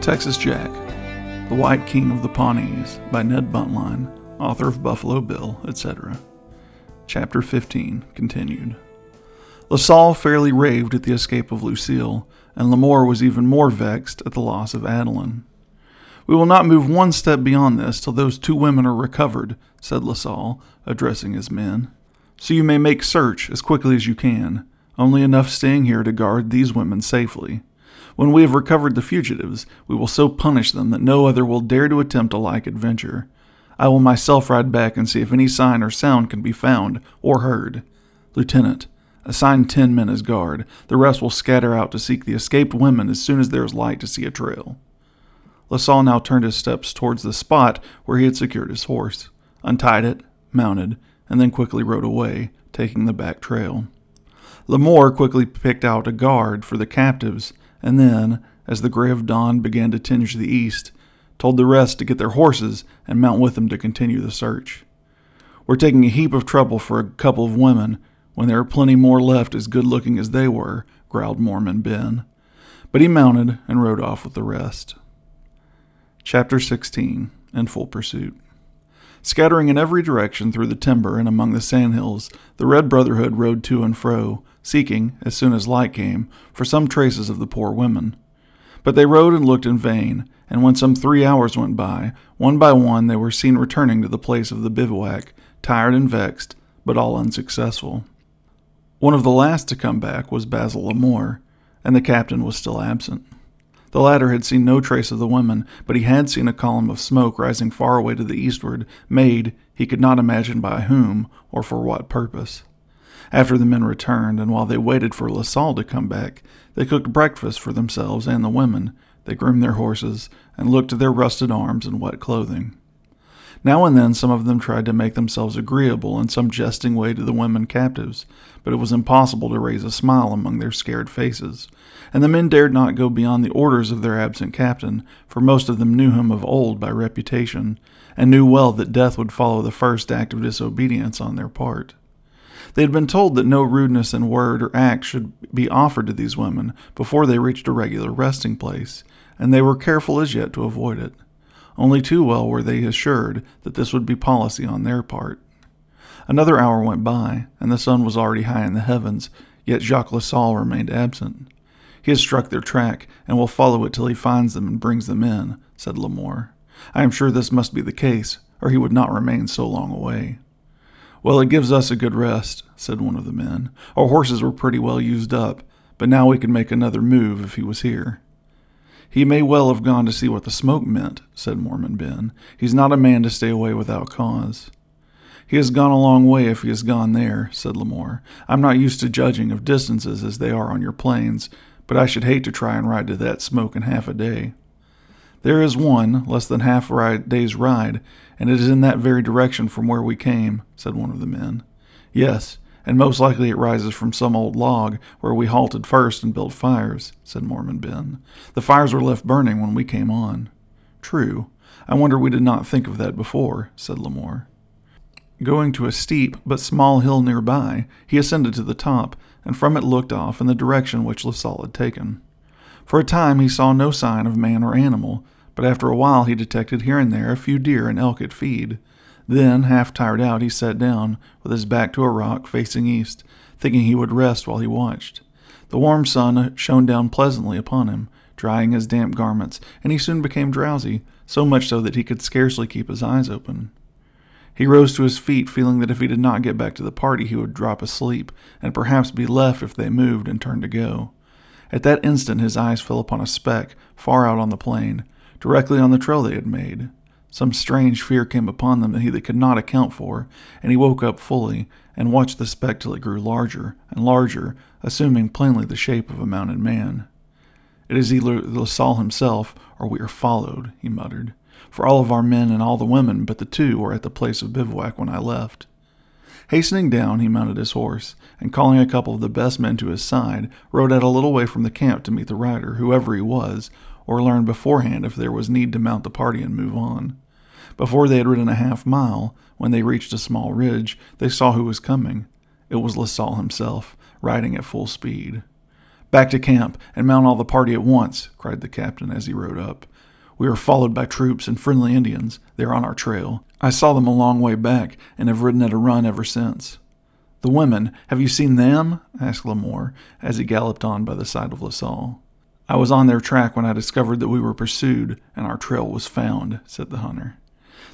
Texas Jack, The White King of the Pawnees by Ned Buntline, author of Buffalo Bill, etc. Chapter 15 continued. LaSalle fairly raved at the escape of Lucille, and Lamore was even more vexed at the loss of Adeline. We will not move one step beyond this till those two women are recovered, said LaSalle, addressing his men. So you may make search as quickly as you can, only enough staying here to guard these women safely. When we have recovered the fugitives, we will so punish them that no other will dare to attempt a like adventure. I will myself ride back and see if any sign or sound can be found or heard. Lieutenant, assign ten men as guard. The rest will scatter out to seek the escaped women as soon as there is light to see a trail. LaSalle now turned his steps towards the spot where he had secured his horse, untied it, mounted, and then quickly rode away, taking the back trail. Lamore quickly picked out a guard for the captives, and then, as the gray of dawn began to tinge the east, told the rest to get their horses and mount with them to continue the search. We're taking a heap of trouble for a couple of women when there are plenty more left as good looking as they were, growled Mormon Ben. But he mounted and rode off with the rest. Chapter 16 In Full Pursuit. Scattering in every direction through the timber and among the sandhills, the Red Brotherhood rode to and fro, seeking, as soon as light came, for some traces of the poor women. But they rode and looked in vain, and when some three hours went by, one by one they were seen returning to the place of the bivouac, tired and vexed, but all unsuccessful. One of the last to come back was Basil Lamore, and the captain was still absent. The latter had seen no trace of the women, but he had seen a column of smoke rising far away to the eastward, made, he could not imagine by whom or for what purpose. After the men returned, and while they waited for LaSalle to come back, they cooked breakfast for themselves and the women. They groomed their horses and looked to their rusted arms and wet clothing. Now and then some of them tried to make themselves agreeable in some jesting way to the women captives, but it was impossible to raise a smile among their scared faces, and the men dared not go beyond the orders of their absent captain, for most of them knew him of old by reputation, and knew well that death would follow the first act of disobedience on their part. They had been told that no rudeness in word or act should be offered to these women before they reached a regular resting place, and they were careful as yet to avoid it. Only too well were they assured that this would be policy on their part. Another hour went by, and the sun was already high in the heavens, yet Jacques Lassalle remained absent. He has struck their track, and will follow it till he finds them and brings them in, said Lamore. I am sure this must be the case, or he would not remain so long away. Well, it gives us a good rest, said one of the men. Our horses were pretty well used up, but now we can make another move if he was here. He may well have gone to see what the smoke meant, said Mormon Ben. He's not a man to stay away without cause. He has gone a long way if he has gone there, said Lamore. I'm not used to judging of distances as they are on your plains, but I should hate to try and ride to that smoke in half a day. There is one, less than half a day's ride, and it is in that very direction from where we came, said one of the men. Yes, and most likely it rises from some old log where we halted first and built fires, said Mormon Ben. The fires were left burning when we came on. True. I wonder we did not think of that before, said Lamore. Going to a steep but small hill nearby, he ascended to the top, and from it looked off in the direction which LaSalle had taken. For a time he saw no sign of man or animal, but after a while he detected here and there a few deer and elk at feed, then, half tired out, he sat down, with his back to a rock facing east, thinking he would rest while he watched. The warm sun shone down pleasantly upon him, drying his damp garments, and he soon became drowsy, so much so that he could scarcely keep his eyes open. He rose to his feet, feeling that if he did not get back to the party, he would drop asleep, and perhaps be left if they moved and turned to go. At that instant, his eyes fell upon a speck far out on the plain, directly on the trail they had made. Some strange fear came upon them that he could not account for, and he woke up fully and watched the speck till it grew larger and larger, assuming plainly the shape of a mounted man. It is either LaSalle himself, or we are followed, he muttered, for all of our men and all the women but the two were at the place of bivouac when I left. Hastening down, he mounted his horse, and calling a couple of the best men to his side, rode out a little way from the camp to meet the rider, whoever he was, or learn beforehand if there was need to mount the party and move on. Before they had ridden a half mile, when they reached a small ridge, they saw who was coming. It was LaSalle himself, riding at full speed. Back to camp, and mount all the party at once, cried the captain as he rode up. We are followed by troops and friendly Indians. They are on our trail. I saw them a long way back and have ridden at a run ever since. The women, have you seen them? asked Lamore as he galloped on by the side of Lasalle. I was on their track when I discovered that we were pursued and our trail was found, said the hunter.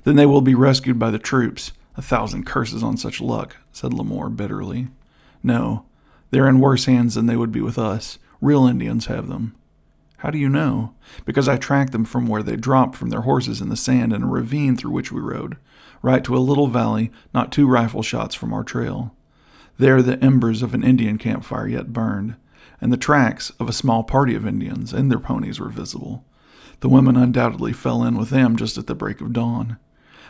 Then they will be rescued by the troops. A thousand curses on such luck, said Lamore bitterly. No, they're in worse hands than they would be with us. Real Indians have them. How do you know? Because I tracked them from where they dropped from their horses in the sand in a ravine through which we rode, right to a little valley not two rifle shots from our trail. There the embers of an Indian campfire yet burned, and the tracks of a small party of Indians and their ponies were visible. The women undoubtedly fell in with them just at the break of dawn.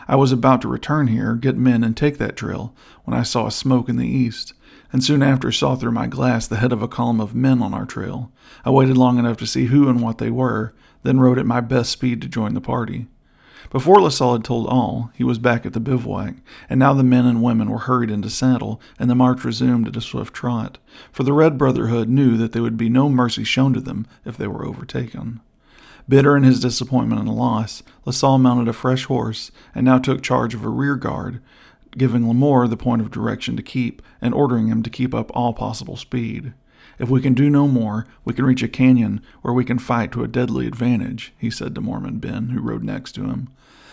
I was about to return here, get men, and take that trail, when I saw a smoke in the east, and soon after saw through my glass the head of a column of men on our trail. I waited long enough to see who and what they were, then rode at my best speed to join the party. Before Lasalle had told all, he was back at the bivouac, and now the men and women were hurried into saddle, and the march resumed at a swift trot, for the Red Brotherhood knew that there would be no mercy shown to them if they were overtaken. Bitter in his disappointment and loss, Lasalle mounted a fresh horse and now took charge of a rear guard, giving Lamore the point of direction to keep and ordering him to keep up all possible speed. If we can do no more, we can reach a canyon where we can fight to a deadly advantage, he said to Mormon Ben, who rode next to him.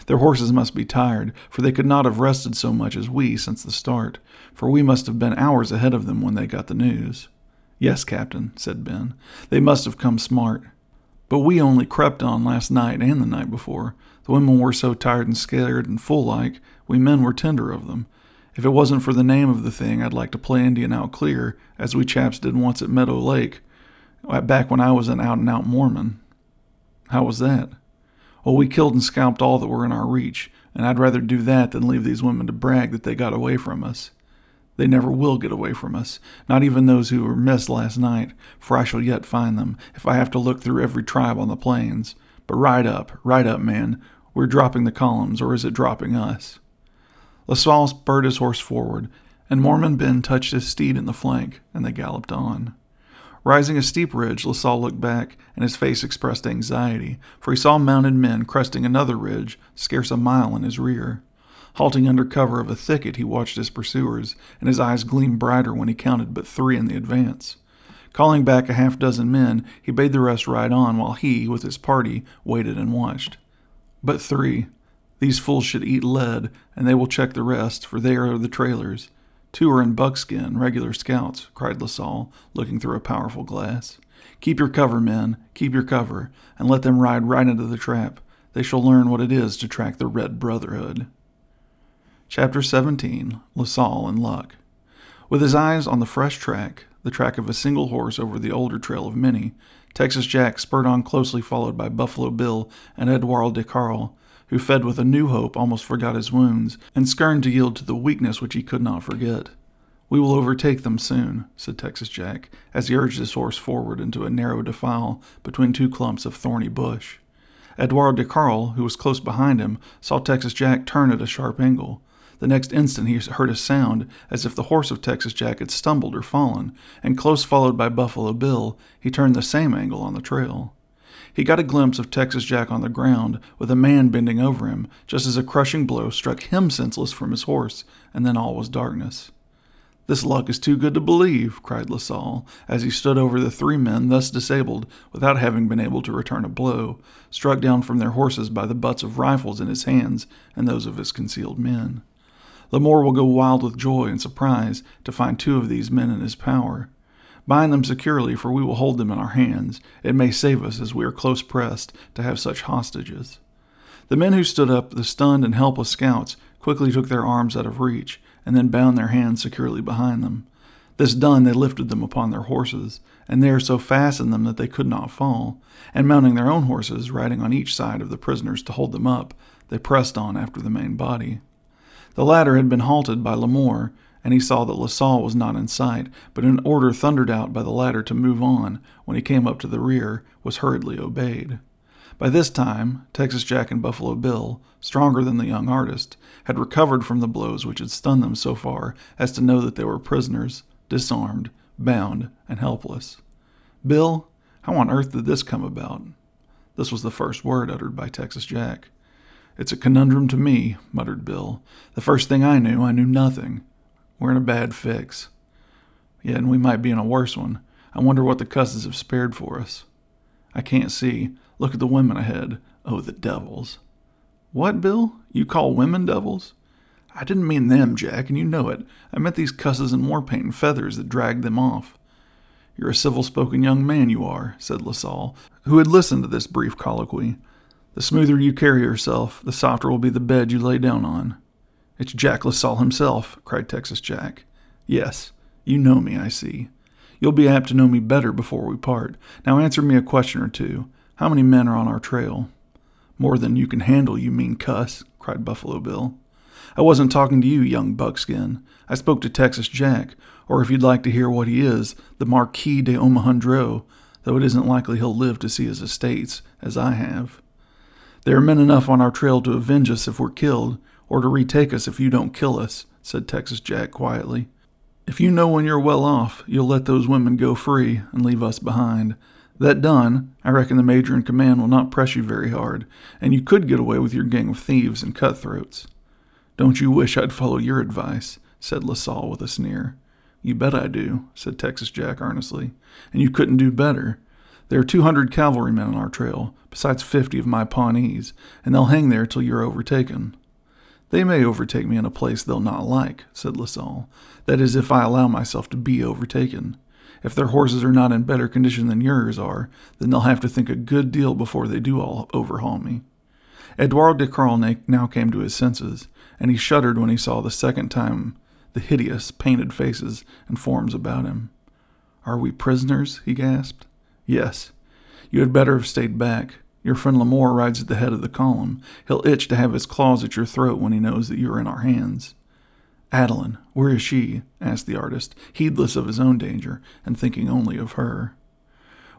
Their horses must be tired, for they could not have rested so much as we since the start, for we must have been hours ahead of them when they got the news. Yes, Captain, said Ben. They must have come smart. But we only crept on last night and the night before. The women were so tired and scared and full like, we men were tender of them. If it wasn't for the name of the thing, I'd like to play Indian out clear, as we chaps did once at Meadow Lake, uh, back when I was an out and out Mormon. How was that? Well, we killed and scalped all that were in our reach, and I'd rather do that than leave these women to brag that they got away from us. They never will get away from us, not even those who were missed last night, for I shall yet find them, if I have to look through every tribe on the plains. But ride up, ride up, man. We're dropping the columns, or is it dropping us? Lasalle spurred his horse forward, and Mormon Ben touched his steed in the flank, and they galloped on. Rising a steep ridge, Lasalle looked back, and his face expressed anxiety, for he saw mounted men cresting another ridge, scarce a mile in his rear. Halting under cover of a thicket, he watched his pursuers, and his eyes gleamed brighter when he counted but three in the advance. Calling back a half dozen men, he bade the rest ride on while he, with his party, waited and watched. But three. These fools should eat lead, and they will check the rest, for they are the trailers. Two are in buckskin, regular scouts, cried Lasalle, looking through a powerful glass. Keep your cover, men, keep your cover, and let them ride right into the trap. They shall learn what it is to track the Red Brotherhood. Chapter 17 LaSalle and Luck. With his eyes on the fresh track, the track of a single horse over the older trail of many, Texas Jack spurred on closely followed by Buffalo Bill and Edouard de Carl, who fed with a new hope almost forgot his wounds, and scorned to yield to the weakness which he could not forget. We will overtake them soon, said Texas Jack, as he urged his horse forward into a narrow defile between two clumps of thorny bush. Edouard de Carl, who was close behind him, saw Texas Jack turn at a sharp angle. The next instant he heard a sound as if the horse of Texas Jack had stumbled or fallen, and close followed by Buffalo Bill, he turned the same angle on the trail. He got a glimpse of Texas Jack on the ground, with a man bending over him, just as a crushing blow struck him senseless from his horse, and then all was darkness. This luck is too good to believe, cried Lasalle, as he stood over the three men thus disabled without having been able to return a blow, struck down from their horses by the butts of rifles in his hands and those of his concealed men. Lamore will go wild with joy and surprise to find two of these men in his power. Bind them securely, for we will hold them in our hands. It may save us, as we are close pressed, to have such hostages. The men who stood up, the stunned and helpless scouts, quickly took their arms out of reach, and then bound their hands securely behind them. This done, they lifted them upon their horses, and there so fastened them that they could not fall, and mounting their own horses, riding on each side of the prisoners to hold them up, they pressed on after the main body. The latter had been halted by Lamore, and he saw that Lasalle was not in sight, but an order thundered out by the latter to move on when he came up to the rear was hurriedly obeyed. By this time, Texas Jack and Buffalo Bill, stronger than the young artist, had recovered from the blows which had stunned them so far as to know that they were prisoners, disarmed, bound, and helpless. Bill, how on earth did this come about? This was the first word uttered by Texas Jack. It's a conundrum to me, muttered Bill. The first thing I knew, I knew nothing. We're in a bad fix. Yeah, and we might be in a worse one. I wonder what the cusses have spared for us. I can't see. Look at the women ahead. Oh, the devils. What, Bill? You call women devils? I didn't mean them, Jack, and you know it. I meant these cusses in war paint and feathers that dragged them off. You're a civil spoken young man, you are, said LaSalle, who had listened to this brief colloquy. The smoother you carry yourself, the softer will be the bed you lay down on. It's Jack LaSalle himself, cried Texas Jack. Yes, you know me, I see. You'll be apt to know me better before we part. Now answer me a question or two. How many men are on our trail? More than you can handle, you mean cuss, cried Buffalo Bill. I wasn't talking to you, young buckskin. I spoke to Texas Jack, or if you'd like to hear what he is, the Marquis de Omohundro, though it isn't likely he'll live to see his estates, as I have. There are men enough on our trail to avenge us if we're killed, or to retake us if you don't kill us, said Texas Jack quietly. If you know when you're well off, you'll let those women go free and leave us behind. That done, I reckon the major in command will not press you very hard, and you could get away with your gang of thieves and cutthroats. Don't you wish I'd follow your advice? said LaSalle with a sneer. You bet I do, said Texas Jack earnestly, and you couldn't do better. There are two hundred cavalrymen on our trail, besides fifty of my Pawnees, and they'll hang there till you're overtaken. They may overtake me in a place they'll not like, said LaSalle. That is, if I allow myself to be overtaken. If their horses are not in better condition than yours are, then they'll have to think a good deal before they do all overhaul me. Edouard de Carlnay now came to his senses, and he shuddered when he saw the second time the hideous, painted faces and forms about him. Are we prisoners? he gasped. Yes. You had better have stayed back. Your friend Lamore rides at the head of the column. He'll itch to have his claws at your throat when he knows that you are in our hands. Adeline, where is she? asked the artist, heedless of his own danger and thinking only of her.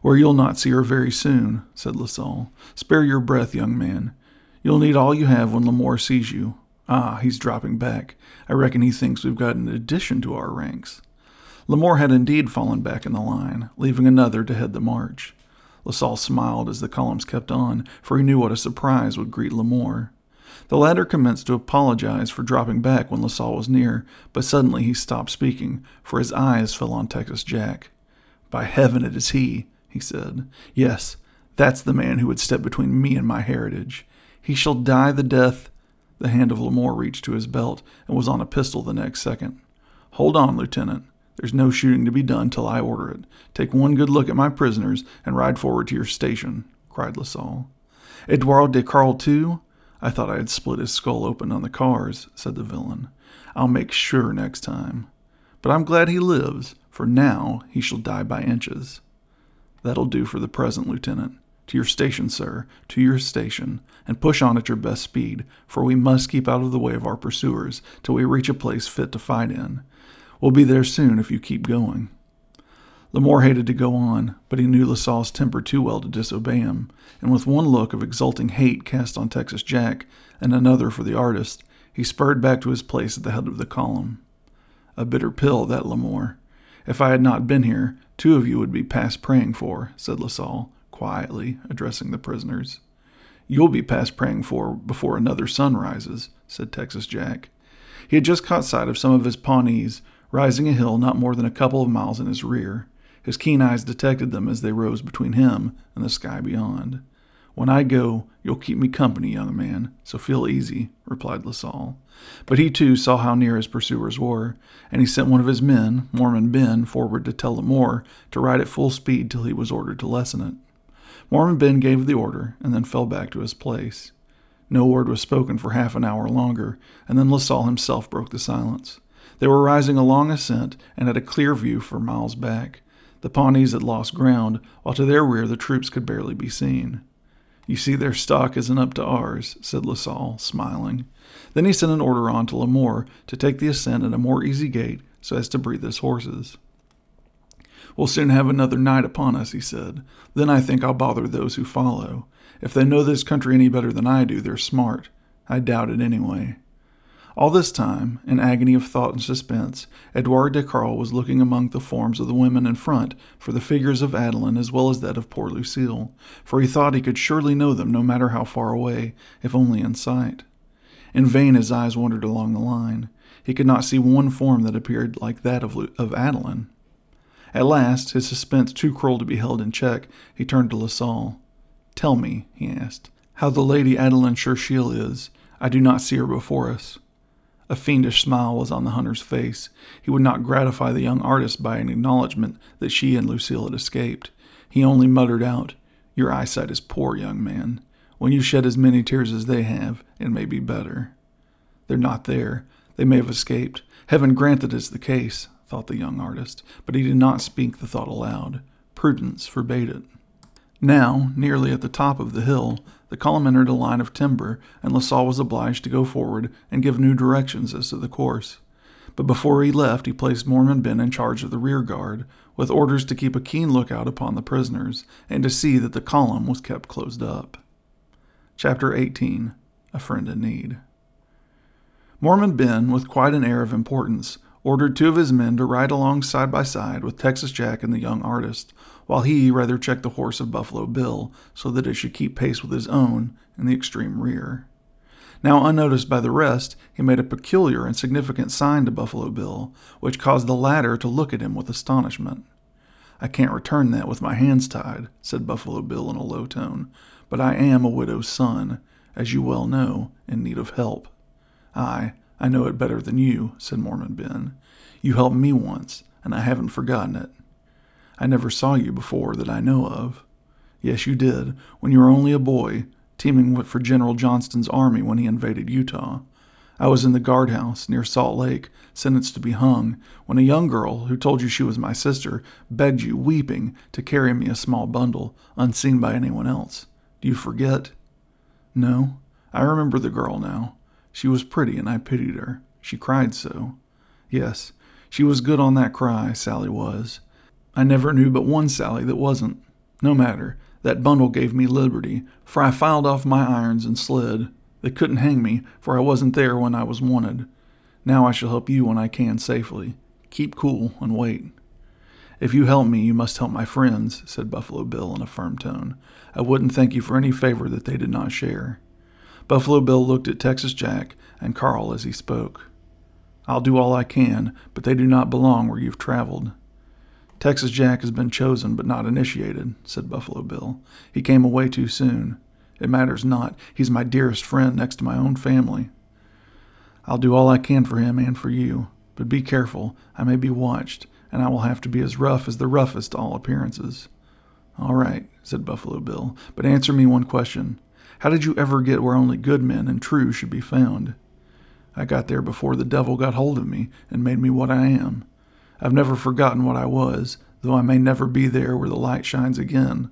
Where you'll not see her very soon, said LaSalle. Spare your breath, young man. You'll need all you have when Lamore sees you. Ah, he's dropping back. I reckon he thinks we've got an addition to our ranks. Lamore had indeed fallen back in the line, leaving another to head the march. LaSalle smiled as the columns kept on, for he knew what a surprise would greet Lamore. The latter commenced to apologize for dropping back when LaSalle was near, but suddenly he stopped speaking, for his eyes fell on Texas Jack. By heaven, it is he, he said. Yes, that's the man who would step between me and my heritage. He shall die the death the hand of Lamore reached to his belt and was on a pistol the next second. Hold on, Lieutenant. There's no shooting to be done till I order it. Take one good look at my prisoners and ride forward to your station, cried LaSalle. Edouard de Carl, too? I thought I had split his skull open on the cars, said the villain. I'll make sure next time. But I'm glad he lives, for now he shall die by inches. That'll do for the present, Lieutenant. To your station, sir, to your station, and push on at your best speed, for we must keep out of the way of our pursuers till we reach a place fit to fight in. We'll be there soon if you keep going. Lamore hated to go on, but he knew LaSalle's temper too well to disobey him, and with one look of exulting hate cast on Texas Jack and another for the artist, he spurred back to his place at the head of the column. A bitter pill, that Lamore. If I had not been here, two of you would be past praying for, said LaSalle, quietly, addressing the prisoners. You'll be past praying for before another sun rises, said Texas Jack. He had just caught sight of some of his Pawnees rising a hill not more than a couple of miles in his rear. His keen eyes detected them as they rose between him and the sky beyond. When I go, you'll keep me company, young man, so feel easy, replied LaSalle. But he too saw how near his pursuers were, and he sent one of his men, Mormon Ben, forward to tell Lamore to ride at full speed till he was ordered to lessen it. Mormon Ben gave the order and then fell back to his place. No word was spoken for half an hour longer, and then LaSalle himself broke the silence. They were rising a long ascent and had a clear view for miles back. The Pawnees had lost ground, while to their rear the troops could barely be seen. You see, their stock isn't up to ours, said LaSalle, smiling. Then he sent an order on to Lamore to take the ascent at a more easy gait so as to breathe his horses. We'll soon have another night upon us, he said. Then I think I'll bother those who follow. If they know this country any better than I do, they're smart. I doubt it anyway. All this time, in agony of thought and suspense, Edouard de Carl was looking among the forms of the women in front for the figures of Adeline as well as that of poor Lucille, for he thought he could surely know them no matter how far away, if only in sight. In vain his eyes wandered along the line. He could not see one form that appeared like that of, of Adeline. At last, his suspense too cruel to be held in check, he turned to Lasalle. Tell me, he asked, how the lady Adeline Cherchiel is. I do not see her before us. A fiendish smile was on the hunter's face. He would not gratify the young artist by an acknowledgment that she and Lucille had escaped. He only muttered out, Your eyesight is poor, young man. When you shed as many tears as they have, it may be better. They're not there. They may have escaped. Heaven grant that is the case, thought the young artist, but he did not speak the thought aloud. Prudence forbade it. Now, nearly at the top of the hill, the column entered a line of timber, and Lasalle was obliged to go forward and give new directions as to the course. But before he left, he placed Mormon Ben in charge of the rear guard, with orders to keep a keen lookout upon the prisoners and to see that the column was kept closed up. Chapter 18 A Friend in Need. Mormon Ben, with quite an air of importance, ordered two of his men to ride along side by side with Texas Jack and the young artist, while he rather checked the horse of Buffalo Bill so that it should keep pace with his own in the extreme rear. Now unnoticed by the rest, he made a peculiar and significant sign to Buffalo Bill, which caused the latter to look at him with astonishment. I can't return that with my hands tied, said Buffalo Bill in a low tone, but I am a widow's son, as you well know, in need of help. Aye, I know it better than you, said Mormon Ben. You helped me once, and I haven't forgotten it. I never saw you before that I know of. Yes, you did, when you were only a boy, teaming for General Johnston's army when he invaded Utah. I was in the guardhouse near Salt Lake, sentenced to be hung, when a young girl who told you she was my sister begged you, weeping, to carry me a small bundle, unseen by anyone else. Do you forget? No, I remember the girl now. She was pretty, and I pitied her. She cried so. Yes, she was good on that cry, Sally was. I never knew but one Sally that wasn't. No matter, that bundle gave me liberty, for I filed off my irons and slid. They couldn't hang me, for I wasn't there when I was wanted. Now I shall help you when I can safely. Keep cool and wait. If you help me, you must help my friends, said Buffalo Bill in a firm tone. I wouldn't thank you for any favor that they did not share. Buffalo Bill looked at Texas Jack and Carl as he spoke. I'll do all I can, but they do not belong where you've traveled. Texas Jack has been chosen but not initiated, said Buffalo Bill. He came away too soon. It matters not. He's my dearest friend next to my own family. I'll do all I can for him and for you, but be careful. I may be watched, and I will have to be as rough as the roughest to all appearances. All right, said Buffalo Bill, but answer me one question. How did you ever get where only good men and true should be found? I got there before the devil got hold of me and made me what I am. I've never forgotten what I was, though I may never be there where the light shines again.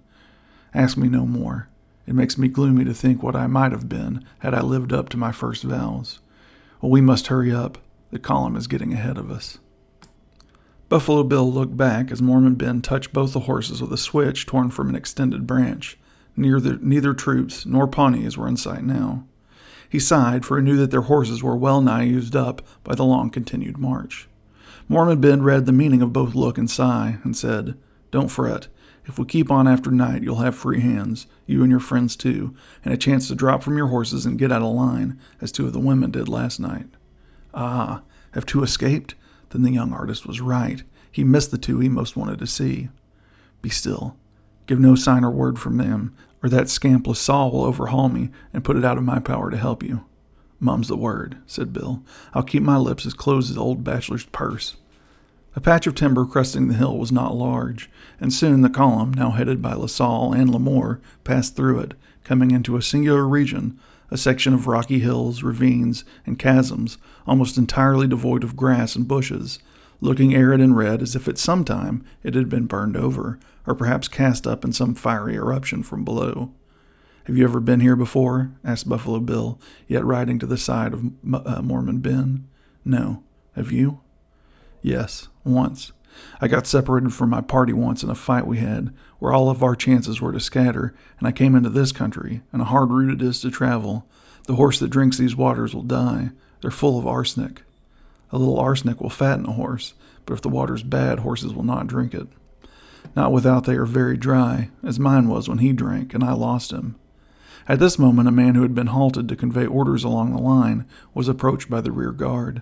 Ask me no more. It makes me gloomy to think what I might have been had I lived up to my first vows. Well, we must hurry up. The column is getting ahead of us. Buffalo Bill looked back as Mormon Ben touched both the horses with a switch torn from an extended branch. Neither, neither troops nor Pawnees were in sight now. He sighed, for he knew that their horses were well nigh used up by the long continued march. Mormon Ben read the meaning of both look and sigh, and said, Don't fret. If we keep on after night, you'll have free hands, you and your friends too, and a chance to drop from your horses and get out of line, as two of the women did last night. Ah, have two escaped? Then the young artist was right. He missed the two he most wanted to see. Be still. Give no sign or word from them, or that scamp Lasalle will overhaul me and put it out of my power to help you. Mum's the word, said Bill. I'll keep my lips as closed as old bachelor's purse. A patch of timber cresting the hill was not large, and soon the column, now headed by Lasalle and Lamore, passed through it, coming into a singular region, a section of rocky hills, ravines, and chasms, almost entirely devoid of grass and bushes, looking arid and red as if at some time it had been burned over, or perhaps cast up in some fiery eruption from below. Have you ever been here before? asked Buffalo Bill, yet riding to the side of uh, Mormon Ben. No. Have you? Yes, once. I got separated from my party once in a fight we had, where all of our chances were to scatter, and I came into this country, and a hard route it is to travel. The horse that drinks these waters will die. They're full of arsenic. A little arsenic will fatten a horse, but if the water's bad, horses will not drink it. Not without they are very dry, as mine was when he drank, and I lost him. At this moment, a man who had been halted to convey orders along the line was approached by the rear guard.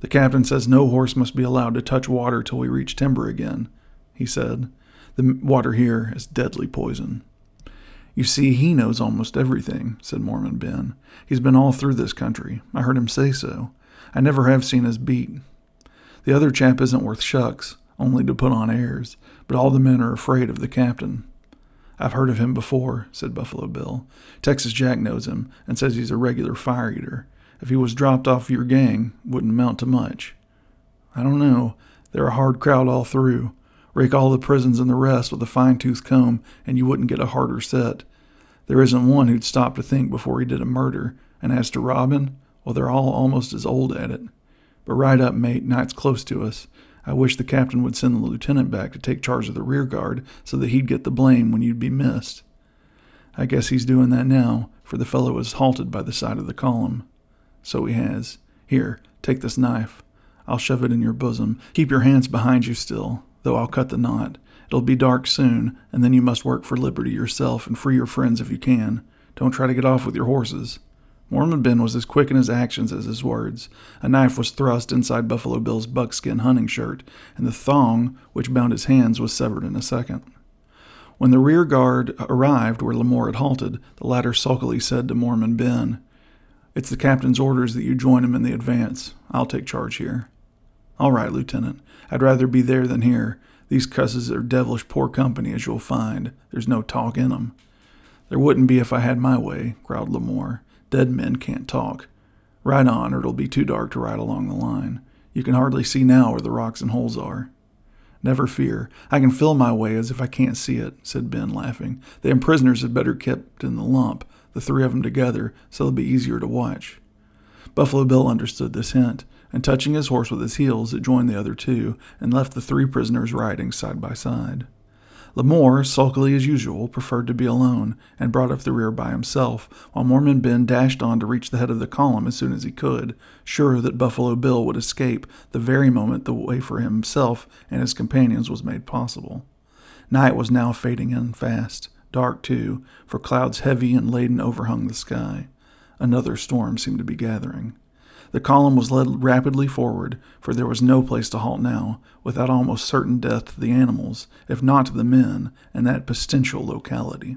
The captain says no horse must be allowed to touch water till we reach timber again, he said. The water here is deadly poison. You see, he knows almost everything, said Mormon Ben. He's been all through this country. I heard him say so. I never have seen his beat. The other chap isn't worth shucks, only to put on airs, but all the men are afraid of the captain. I've heard of him before, said Buffalo Bill. Texas Jack knows him and says he's a regular fire eater. If he was dropped off your gang, wouldn't amount to much. I don't know. They're a hard crowd all through. Rake all the prisons and the rest with a fine tooth comb, and you wouldn't get a harder set. There isn't one who'd stop to think before he did a murder, and as to Robin, well, they're all almost as old at it. But right up, mate. Night's close to us. I wish the captain would send the lieutenant back to take charge of the rear guard so that he'd get the blame when you'd be missed. I guess he's doing that now, for the fellow is halted by the side of the column. So he has. Here, take this knife. I'll shove it in your bosom. Keep your hands behind you still, though I'll cut the knot. It'll be dark soon, and then you must work for liberty yourself and free your friends if you can. Don't try to get off with your horses. Mormon Ben was as quick in his actions as his words. A knife was thrust inside Buffalo Bill's buckskin hunting shirt, and the thong which bound his hands was severed in a second. When the rear guard arrived where Lamore had halted, the latter sulkily said to Mormon Ben, It's the captain's orders that you join him in the advance. I'll take charge here. All right, Lieutenant. I'd rather be there than here. These cusses are devilish poor company, as you'll find. There's no talk in 'em. There wouldn't be if I had my way, growled Lamore. Dead men can't talk. Ride on, or it'll be too dark to ride along the line. You can hardly see now where the rocks and holes are. Never fear. I can feel my way as if I can't see it, said Ben, laughing. The prisoners had better kept in the lump, the three of 'em together, so it'll be easier to watch. Buffalo Bill understood this hint, and touching his horse with his heels, it joined the other two and left the three prisoners riding side by side. Lamore, sulkily as usual, preferred to be alone, and brought up the rear by himself, while Mormon Ben dashed on to reach the head of the column as soon as he could, sure that Buffalo Bill would escape the very moment the way for himself and his companions was made possible. Night was now fading in fast, dark too, for clouds heavy and laden overhung the sky. Another storm seemed to be gathering. The column was led rapidly forward, for there was no place to halt now, without almost certain death to the animals, if not to the men, in that pestilential locality.